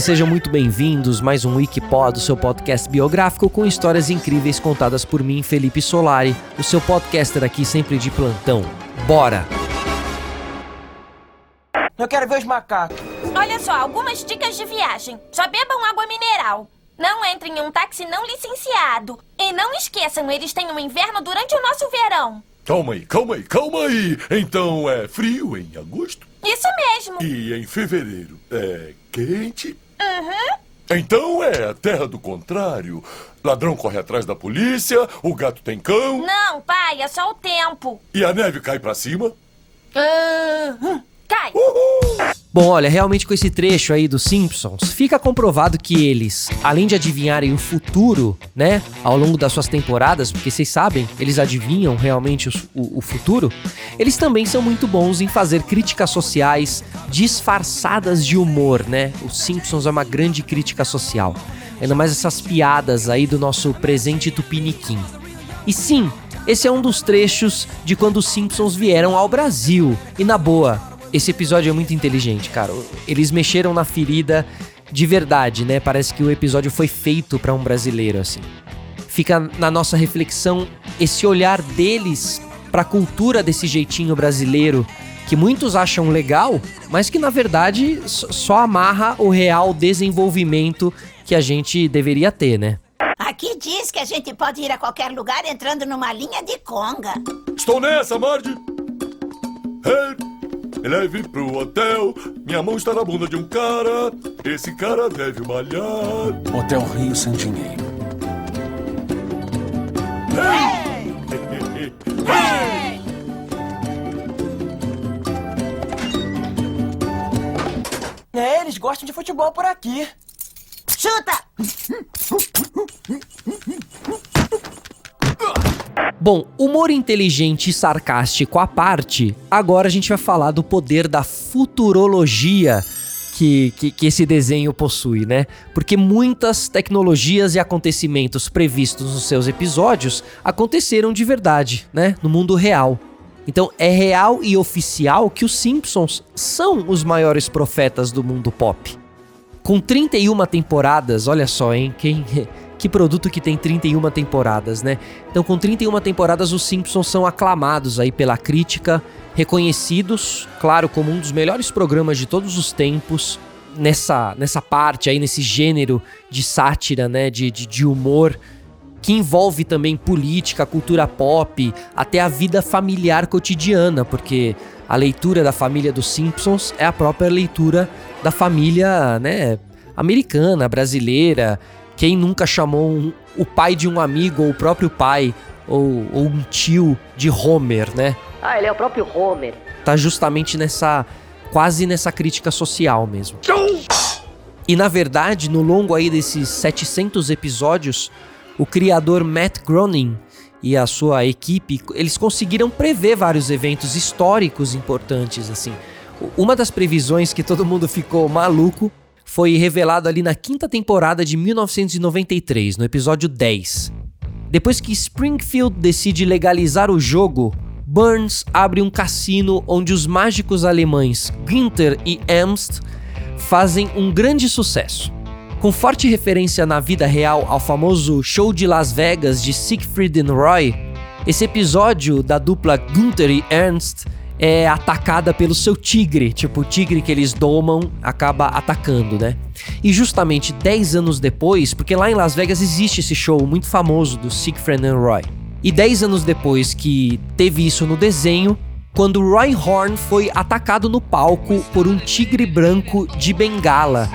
sejam muito bem-vindos. Mais um Wikipod, o seu podcast biográfico com histórias incríveis contadas por mim, Felipe Solari, o seu podcaster aqui sempre de plantão. Bora! Eu quero ver os macacos. Olha só, algumas dicas de viagem. Só bebam água mineral. Não entrem em um táxi não licenciado. E não esqueçam, eles têm um inverno durante o nosso verão. Calma aí, calma aí, calma aí. Então é frio em agosto? Isso mesmo. E em fevereiro é quente? Uhum. Então é a terra do contrário. Ladrão corre atrás da polícia, o gato tem cão Não, pai, é só o tempo. e a neve cai pra cima. Uhum. Cai. Bom, olha, realmente com esse trecho aí dos Simpsons, fica comprovado que eles, além de adivinharem o futuro, né, ao longo das suas temporadas, porque vocês sabem, eles adivinham realmente os- o, o futuro, eles também são muito bons em fazer críticas sociais disfarçadas de humor, né? Os Simpsons é uma grande crítica social. Ainda mais essas piadas aí do nosso presente tupiniquim. E sim, esse é um dos trechos de quando os Simpsons vieram ao Brasil. E na boa, esse episódio é muito inteligente, cara. Eles mexeram na ferida de verdade, né? Parece que o episódio foi feito pra um brasileiro, assim. Fica na nossa reflexão esse olhar deles pra cultura desse jeitinho brasileiro que muitos acham legal, mas que na verdade só só amarra o real desenvolvimento que a gente deveria ter, né? Aqui diz que a gente pode ir a qualquer lugar entrando numa linha de conga. Estou nessa, Marge. Hey, me leve pro hotel. Minha mão está na bunda de um cara. Esse cara deve malhar. Hotel Rio sem dinheiro. É, eles gostam de futebol por aqui. Chuta! Bom, humor inteligente e sarcástico à parte, agora a gente vai falar do poder da futurologia que, que, que esse desenho possui, né? Porque muitas tecnologias e acontecimentos previstos nos seus episódios aconteceram de verdade, né? No mundo real. Então é real e oficial que os Simpsons são os maiores profetas do mundo pop. Com 31 temporadas, olha só, hein? Quem, que produto que tem 31 temporadas, né? Então, com 31 temporadas, os Simpsons são aclamados aí pela crítica, reconhecidos, claro, como um dos melhores programas de todos os tempos, nessa, nessa parte aí, nesse gênero de sátira, né? De, de, de humor, que envolve também política, cultura pop, até a vida familiar cotidiana, porque a leitura da família dos Simpsons é a própria leitura da família, né, americana, brasileira. Quem nunca chamou um- o pai de um amigo ou o próprio pai ou, ou um tio de Homer, né? Ah, ele é o próprio Homer. tá justamente nessa quase nessa crítica social mesmo. E na verdade, no longo aí desses 700 episódios, o criador Matt Groening e a sua equipe, eles conseguiram prever vários eventos históricos importantes assim. Uma das previsões que todo mundo ficou maluco foi revelado ali na quinta temporada de 1993, no episódio 10. Depois que Springfield decide legalizar o jogo, Burns abre um cassino onde os mágicos alemães Günther e Ernst fazem um grande sucesso. Com forte referência na vida real ao famoso show de Las Vegas de Siegfried and Roy, esse episódio da dupla Günther e Ernst é atacada pelo seu tigre, tipo o tigre que eles domam acaba atacando, né? E justamente 10 anos depois, porque lá em Las Vegas existe esse show muito famoso do Siegfried and Roy. E 10 anos depois que teve isso no desenho, quando Roy Horn foi atacado no palco por um tigre branco de bengala.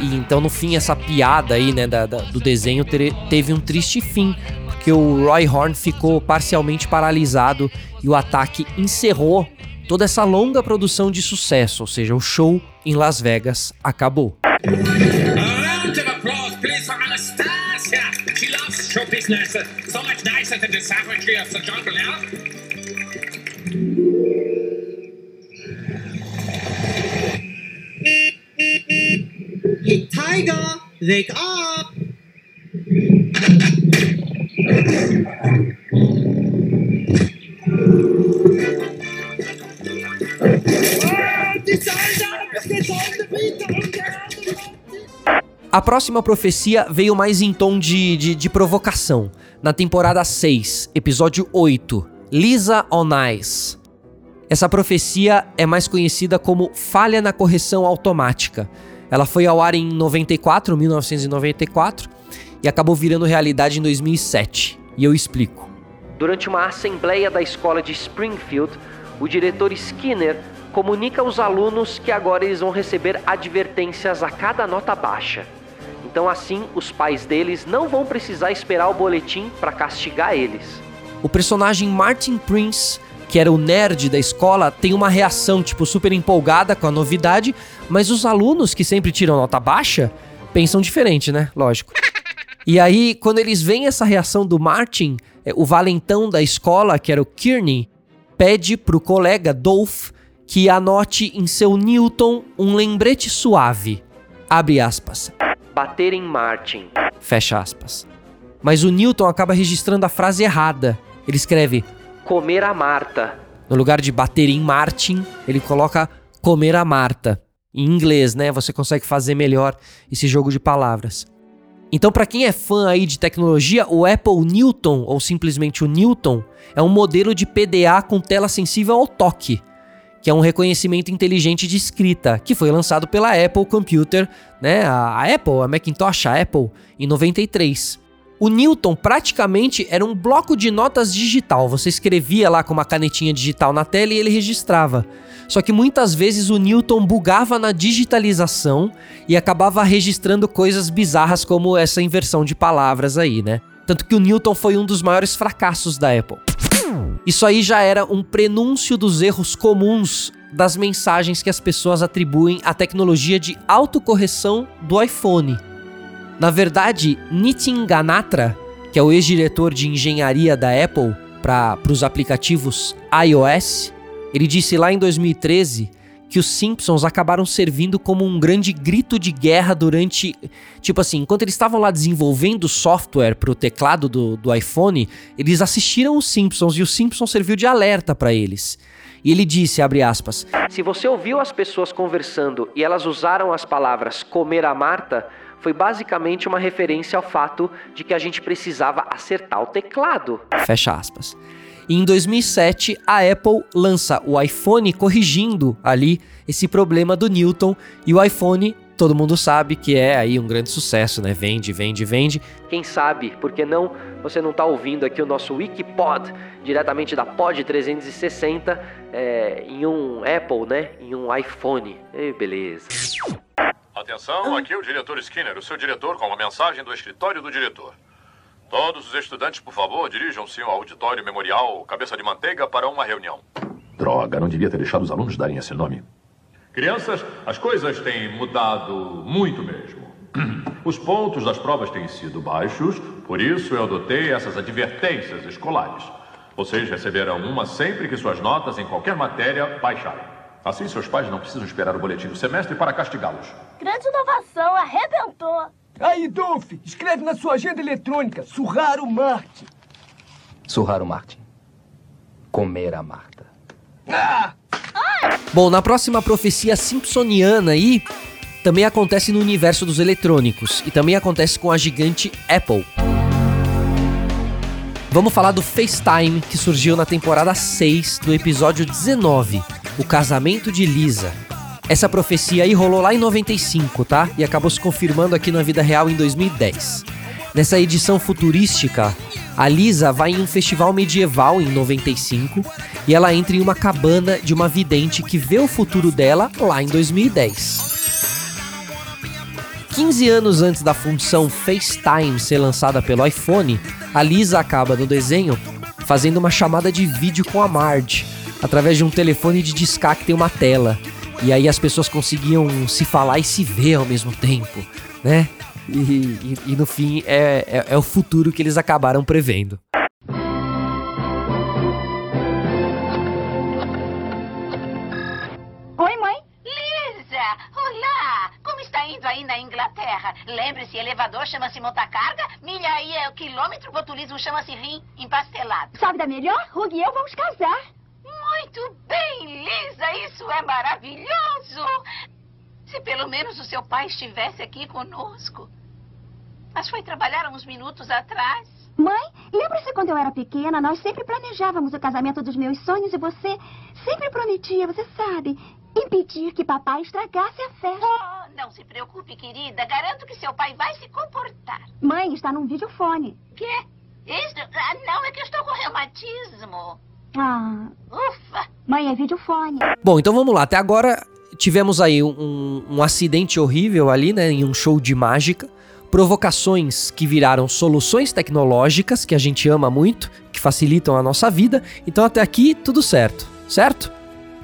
E então, no fim, essa piada aí, né, da- da- do desenho tere- teve um triste fim, porque o Roy Horn ficou parcialmente paralisado e o ataque encerrou toda essa longa produção de sucesso, ou seja, o show em Las Vegas acabou. Yeah? Tiger, wake up! A próxima profecia veio mais em tom de, de, de provocação. Na temporada 6, episódio 8, Lisa on Ice. Essa profecia é mais conhecida como falha na correção automática. Ela foi ao ar em 94, 1994, e acabou virando realidade em 2007. E eu explico. Durante uma assembleia da escola de Springfield, o diretor Skinner comunica aos alunos que agora eles vão receber advertências a cada nota baixa. Então, assim, os pais deles não vão precisar esperar o boletim para castigar eles. O personagem Martin Prince, que era o nerd da escola, tem uma reação tipo super empolgada com a novidade, mas os alunos que sempre tiram nota baixa pensam diferente, né? Lógico. E aí, quando eles veem essa reação do Martin, é, o valentão da escola, que era o Kearney, pede pro colega Dolph que anote em seu Newton um lembrete suave. Abre aspas. Bater em Martin. Fecha aspas. Mas o Newton acaba registrando a frase errada. Ele escreve comer a Marta. No lugar de bater em Martin, ele coloca comer a Marta. Em inglês, né? Você consegue fazer melhor esse jogo de palavras. Então, para quem é fã aí de tecnologia, o Apple Newton, ou simplesmente o Newton, é um modelo de PDA com tela sensível ao toque, que é um reconhecimento inteligente de escrita, que foi lançado pela Apple Computer, né? A Apple, a Macintosh, a Apple, em 93. O Newton praticamente era um bloco de notas digital. Você escrevia lá com uma canetinha digital na tela e ele registrava. Só que muitas vezes o Newton bugava na digitalização e acabava registrando coisas bizarras como essa inversão de palavras aí, né? Tanto que o Newton foi um dos maiores fracassos da Apple. Isso aí já era um prenúncio dos erros comuns das mensagens que as pessoas atribuem à tecnologia de autocorreção do iPhone. Na verdade, Nitin Ganatra, que é o ex-diretor de engenharia da Apple para os aplicativos iOS, ele disse lá em 2013 que os Simpsons acabaram servindo como um grande grito de guerra durante. Tipo assim, enquanto eles estavam lá desenvolvendo software para o teclado do, do iPhone, eles assistiram os Simpsons e o Simpsons serviu de alerta para eles. E ele disse, abre aspas, se você ouviu as pessoas conversando e elas usaram as palavras comer a Marta, foi basicamente uma referência ao fato de que a gente precisava acertar o teclado. Fecha aspas. E em 2007, a Apple lança o iPhone corrigindo ali esse problema do Newton e o iPhone todo mundo sabe que é aí um grande sucesso, né? Vende, vende, vende. Quem sabe, por que não você não está ouvindo aqui o nosso Wikipod, diretamente da Pod 360, é, em um Apple, né? Em um iPhone. E beleza. Atenção, aqui é o diretor Skinner, o seu diretor com uma mensagem do escritório do diretor. Todos os estudantes, por favor, dirijam-se ao auditório memorial Cabeça de Manteiga para uma reunião. Droga, não devia ter deixado os alunos darem esse nome. Crianças, as coisas têm mudado muito mesmo. Os pontos das provas têm sido baixos, por isso eu adotei essas advertências escolares. Vocês receberão uma sempre que suas notas em qualquer matéria baixarem. Assim, seus pais não precisam esperar o boletim do semestre para castigá-los. Grande inovação, arrebentou. Aí, Dolph, escreve na sua agenda eletrônica, surrar o Martin. Surrar o Martin. Comer a Marta. Ah! Bom, na próxima profecia simpsoniana aí, também acontece no universo dos eletrônicos e também acontece com a gigante Apple. Vamos falar do FaceTime que surgiu na temporada 6 do episódio 19, O Casamento de Lisa. Essa profecia aí rolou lá em 95, tá? E acabou se confirmando aqui na vida real em 2010. Nessa edição futurística, a Lisa vai em um festival medieval em 95 e ela entra em uma cabana de uma vidente que vê o futuro dela lá em 2010. 15 anos antes da função FaceTime ser lançada pelo iPhone, a Lisa acaba no desenho fazendo uma chamada de vídeo com a Marge através de um telefone de discar que tem uma tela. E aí as pessoas conseguiam se falar e se ver ao mesmo tempo, né? E, e, e no fim é, é, é o futuro que eles acabaram prevendo. Oi, mãe. Lisa! Olá! Como está indo aí na Inglaterra? Lembre-se, elevador chama-se montacarga, milha aí é o quilômetro, botulismo chama-se rim empastelado. Sabe da melhor? Hug e eu vamos casar. Muito bem, Lisa, isso é maravilhoso! Se pelo menos o seu pai estivesse aqui conosco. Mas foi trabalhar há uns minutos atrás. Mãe, lembra-se quando eu era pequena, nós sempre planejávamos o casamento dos meus sonhos e você sempre prometia, você sabe, impedir que papai estragasse a festa. Oh, não se preocupe, querida. Garanto que seu pai vai se comportar. Mãe, está num videofone. Quê? Isso? Ah, não, é que eu estou com reumatismo. Ah. Ufa! Mãe, é videofone. Bom, então vamos lá. Até agora tivemos aí um, um acidente horrível ali, né? Em um show de mágica. Provocações que viraram soluções tecnológicas, que a gente ama muito, que facilitam a nossa vida. Então até aqui tudo certo, certo?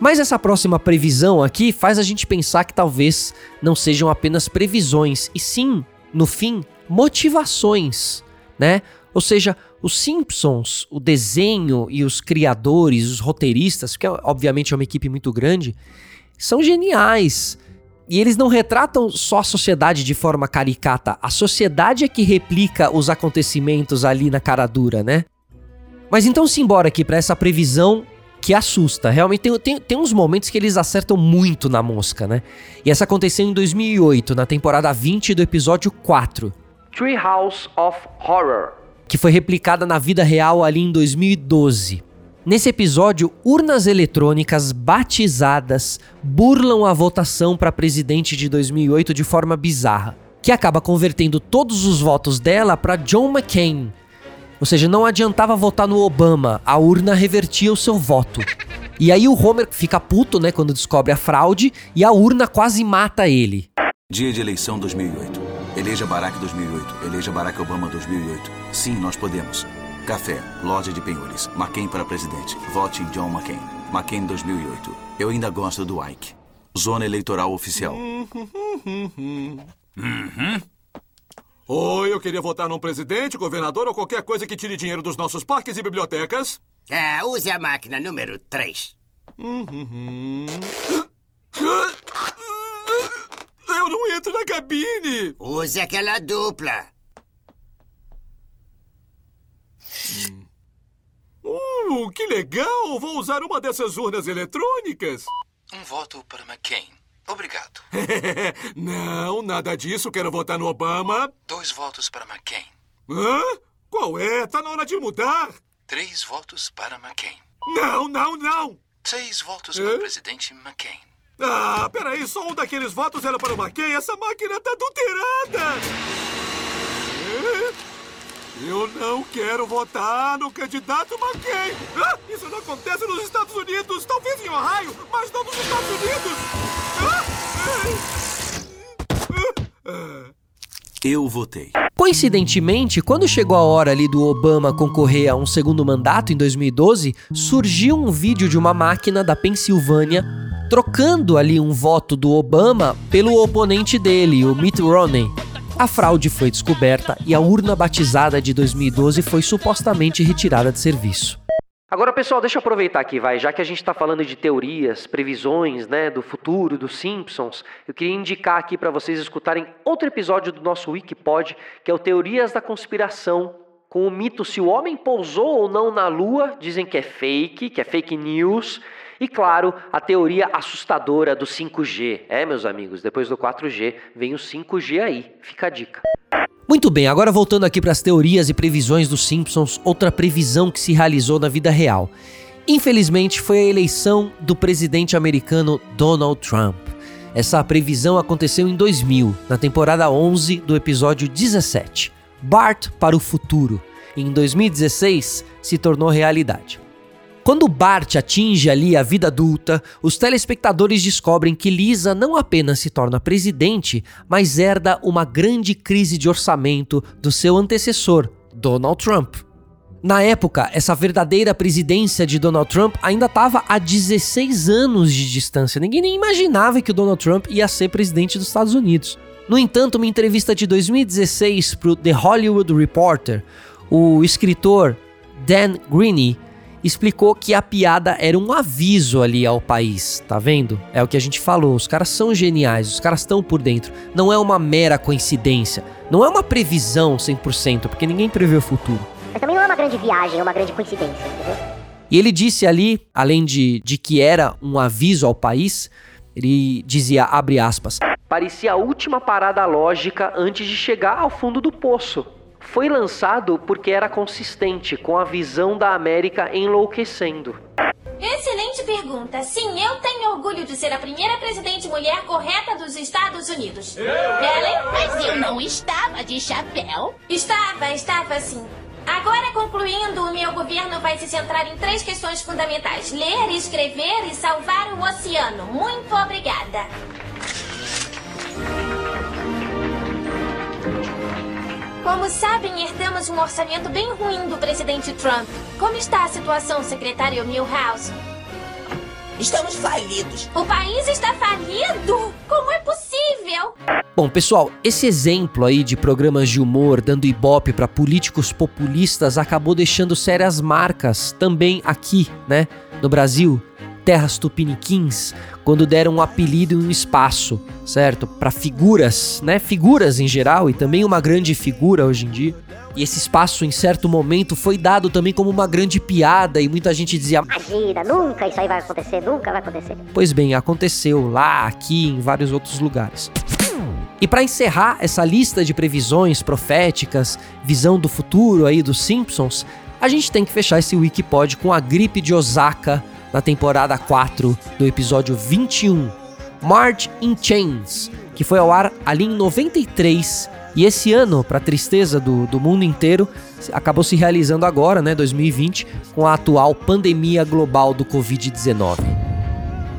Mas essa próxima previsão aqui faz a gente pensar que talvez não sejam apenas previsões, e sim, no fim, motivações, né? Ou seja, os Simpsons, o desenho e os criadores, os roteiristas, que obviamente é uma equipe muito grande, são geniais. E eles não retratam só a sociedade de forma caricata, a sociedade é que replica os acontecimentos ali na cara dura, né? Mas então simbora aqui para essa previsão que assusta. Realmente tem, tem, tem uns momentos que eles acertam muito na mosca, né? E essa aconteceu em 2008, na temporada 20 do episódio 4. Treehouse of Horror. Que foi replicada na vida real ali em 2012. Nesse episódio, urnas eletrônicas batizadas burlam a votação para presidente de 2008 de forma bizarra, que acaba convertendo todos os votos dela para John McCain. Ou seja, não adiantava votar no Obama, a urna revertia o seu voto. E aí o Homer fica puto, né, quando descobre a fraude e a urna quase mata ele. Dia de eleição 2008. Eleja Barack 2008. Eleja Barack Obama 2008. Sim, nós podemos. Café, loja de penhores. McCain para presidente. Vote em John McCain. McCain 2008. Eu ainda gosto do Ike. Zona eleitoral oficial. Uhum. Oi, eu queria votar num presidente, governador ou qualquer coisa que tire dinheiro dos nossos parques e bibliotecas. É, use a máquina número 3. Uhum. Eu não entro na cabine. Use aquela dupla. Uh, que legal! Vou usar uma dessas urnas eletrônicas. Um voto para McCain. Obrigado. não, nada disso. Quero votar no Obama. Dois votos para McCain. Hã? Qual é? Tá na hora de mudar. Três votos para McCain. Não, não, não. Seis votos para o presidente McCain. Ah, peraí, só um daqueles votos era para o McCain. Essa máquina tá adulterada. É? Eu não quero votar no candidato McCain. Ah, isso não acontece nos Estados Unidos. Talvez em Ohio, mas não nos Estados Unidos. Ah, Eu votei. Coincidentemente, quando chegou a hora ali do Obama concorrer a um segundo mandato em 2012, surgiu um vídeo de uma máquina da Pensilvânia trocando ali um voto do Obama pelo oponente dele, o Mitt Romney. A fraude foi descoberta e a urna batizada de 2012 foi supostamente retirada de serviço. Agora, pessoal, deixa eu aproveitar aqui, vai, já que a gente está falando de teorias, previsões, né, do futuro, dos Simpsons, eu queria indicar aqui para vocês escutarem outro episódio do nosso Wikipod, que é o Teorias da Conspiração, com o mito se o homem pousou ou não na Lua, dizem que é fake, que é fake news, e claro, a teoria assustadora do 5G. É, meus amigos, depois do 4G vem o 5G aí. Fica a dica. Muito bem, agora voltando aqui para as teorias e previsões dos Simpsons, outra previsão que se realizou na vida real. Infelizmente, foi a eleição do presidente americano Donald Trump. Essa previsão aconteceu em 2000, na temporada 11 do episódio 17, Bart para o futuro. E em 2016 se tornou realidade. Quando Bart atinge ali a vida adulta, os telespectadores descobrem que Lisa não apenas se torna presidente, mas herda uma grande crise de orçamento do seu antecessor, Donald Trump. Na época, essa verdadeira presidência de Donald Trump ainda estava a 16 anos de distância. Ninguém nem imaginava que o Donald Trump ia ser presidente dos Estados Unidos. No entanto, uma entrevista de 2016 para o The Hollywood Reporter, o escritor Dan Greeny explicou que a piada era um aviso ali ao país, tá vendo? É o que a gente falou, os caras são geniais, os caras estão por dentro. Não é uma mera coincidência, não é uma previsão 100%, porque ninguém prevê o futuro. Mas também não é uma grande viagem, é uma grande coincidência, entendeu? E ele disse ali, além de, de que era um aviso ao país, ele dizia, abre aspas, parecia a última parada lógica antes de chegar ao fundo do poço. Foi lançado porque era consistente com a visão da América enlouquecendo. Excelente pergunta. Sim, eu tenho orgulho de ser a primeira presidente mulher correta dos Estados Unidos. Ellen? Mas eu não estava de chapéu. Estava, estava sim. Agora, concluindo, o meu governo vai se centrar em três questões fundamentais: ler, escrever e salvar o oceano. Muito obrigada. Como sabem, herdamos um orçamento bem ruim do presidente Trump. Como está a situação, secretário Milhouse? Estamos falidos. O país está falido? Como é possível? Bom, pessoal, esse exemplo aí de programas de humor dando ibope para políticos populistas acabou deixando sérias marcas também aqui, né, no Brasil. Terras Tupiniquins, quando deram um apelido e um espaço, certo? Para figuras, né? Figuras em geral e também uma grande figura hoje em dia. E esse espaço, em certo momento, foi dado também como uma grande piada e muita gente dizia: Imagina, nunca isso aí vai acontecer, nunca vai acontecer. Pois bem, aconteceu lá, aqui, em vários outros lugares. E para encerrar essa lista de previsões proféticas, visão do futuro aí dos Simpsons, a gente tem que fechar esse Wikipod com a gripe de Osaka na temporada 4 do episódio 21, March in Chains, que foi ao ar ali em 93 e esse ano, para tristeza do, do mundo inteiro, acabou se realizando agora, né, 2020, com a atual pandemia global do Covid-19.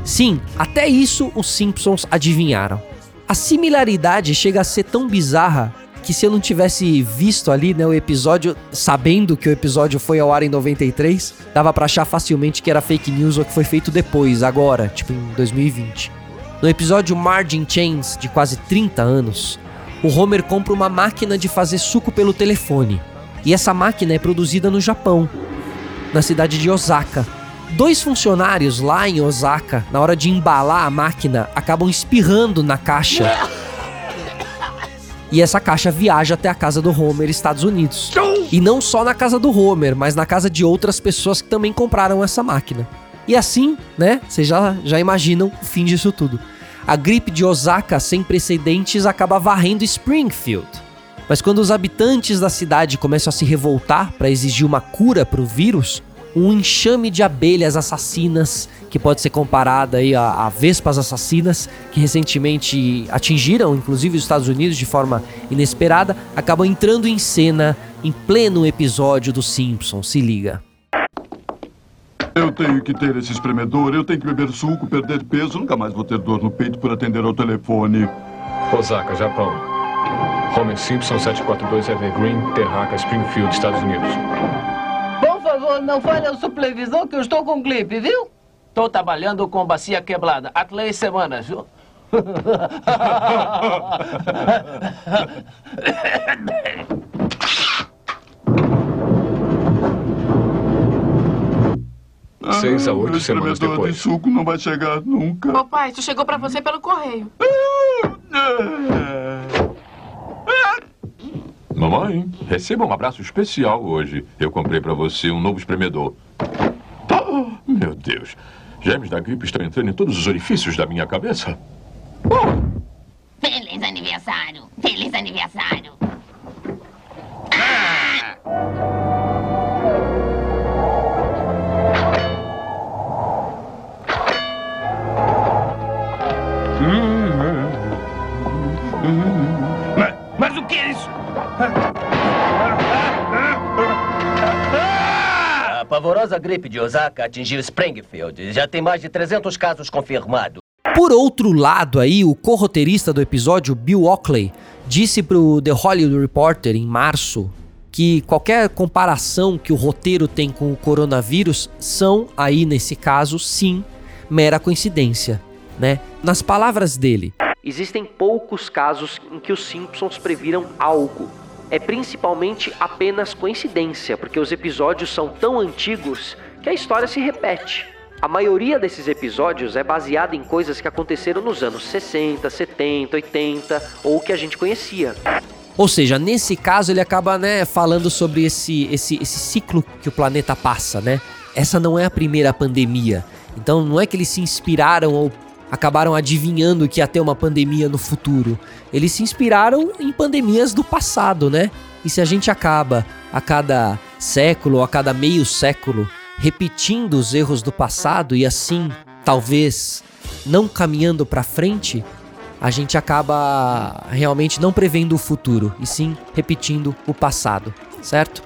Sim, até isso os Simpsons adivinharam. A similaridade chega a ser tão bizarra que se eu não tivesse visto ali, né, o episódio, sabendo que o episódio foi ao ar em 93, dava para achar facilmente que era fake news ou que foi feito depois, agora, tipo em 2020. No episódio Margin Chains, de quase 30 anos, o Homer compra uma máquina de fazer suco pelo telefone. E essa máquina é produzida no Japão, na cidade de Osaka. Dois funcionários lá em Osaka, na hora de embalar a máquina, acabam espirrando na caixa. E essa caixa viaja até a casa do Homer, Estados Unidos. E não só na casa do Homer, mas na casa de outras pessoas que também compraram essa máquina. E assim, né, vocês já, já imaginam o fim disso tudo. A gripe de Osaka sem precedentes acaba varrendo Springfield. Mas quando os habitantes da cidade começam a se revoltar para exigir uma cura para o vírus, um enxame de abelhas assassinas, que pode ser comparada aí a, a, vespas assassinas, que recentemente atingiram inclusive os Estados Unidos de forma inesperada, acabam entrando em cena em pleno episódio dos Simpsons. Se liga. Eu tenho que ter esse espremedor, eu tenho que beber suco, perder peso, nunca mais vou ter dor no peito por atender ao telefone. Osaka, Japão. Homer Simpson 742 Evergreen, Terraca, Springfield, Estados Unidos. Não fale ao supervisor que eu estou com gripe, viu? Estou trabalhando com bacia quebrada há três semanas, viu? Seis a oito semanas depois. de suco não vai chegar nunca. Papai, isso chegou pra você pelo correio. Mamãe, receba um abraço especial hoje. Eu comprei pra você um novo espremedor. Oh, meu Deus. Germes da gripe estão entrando em todos os orifícios da minha cabeça. Feliz aniversário! Feliz aniversário! Pavorosa gripe de Osaka atingiu Springfield. Já tem mais de 300 casos confirmados. Por outro lado, aí, o co-roteirista do episódio, Bill Oakley, disse pro The Hollywood Reporter em março que qualquer comparação que o roteiro tem com o coronavírus são, aí nesse caso, sim, mera coincidência, né? Nas palavras dele, existem poucos casos em que os Simpsons previram algo. É principalmente apenas coincidência, porque os episódios são tão antigos que a história se repete. A maioria desses episódios é baseada em coisas que aconteceram nos anos 60, 70, 80 ou que a gente conhecia. Ou seja, nesse caso ele acaba, né, falando sobre esse, esse, esse ciclo que o planeta passa, né? Essa não é a primeira pandemia. Então não é que eles se inspiraram ou acabaram adivinhando que ia ter uma pandemia no futuro. Eles se inspiraram em pandemias do passado, né? E se a gente acaba a cada século, a cada meio século, repetindo os erros do passado e assim, talvez, não caminhando para frente, a gente acaba realmente não prevendo o futuro, e sim repetindo o passado, certo?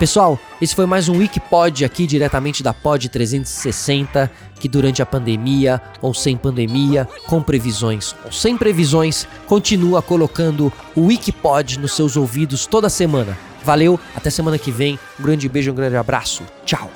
Pessoal, esse foi mais um Wikipod aqui diretamente da Pod 360, que durante a pandemia ou sem pandemia, com previsões ou sem previsões, continua colocando o Wikipod nos seus ouvidos toda semana. Valeu, até semana que vem. Um grande beijo, um grande abraço. Tchau.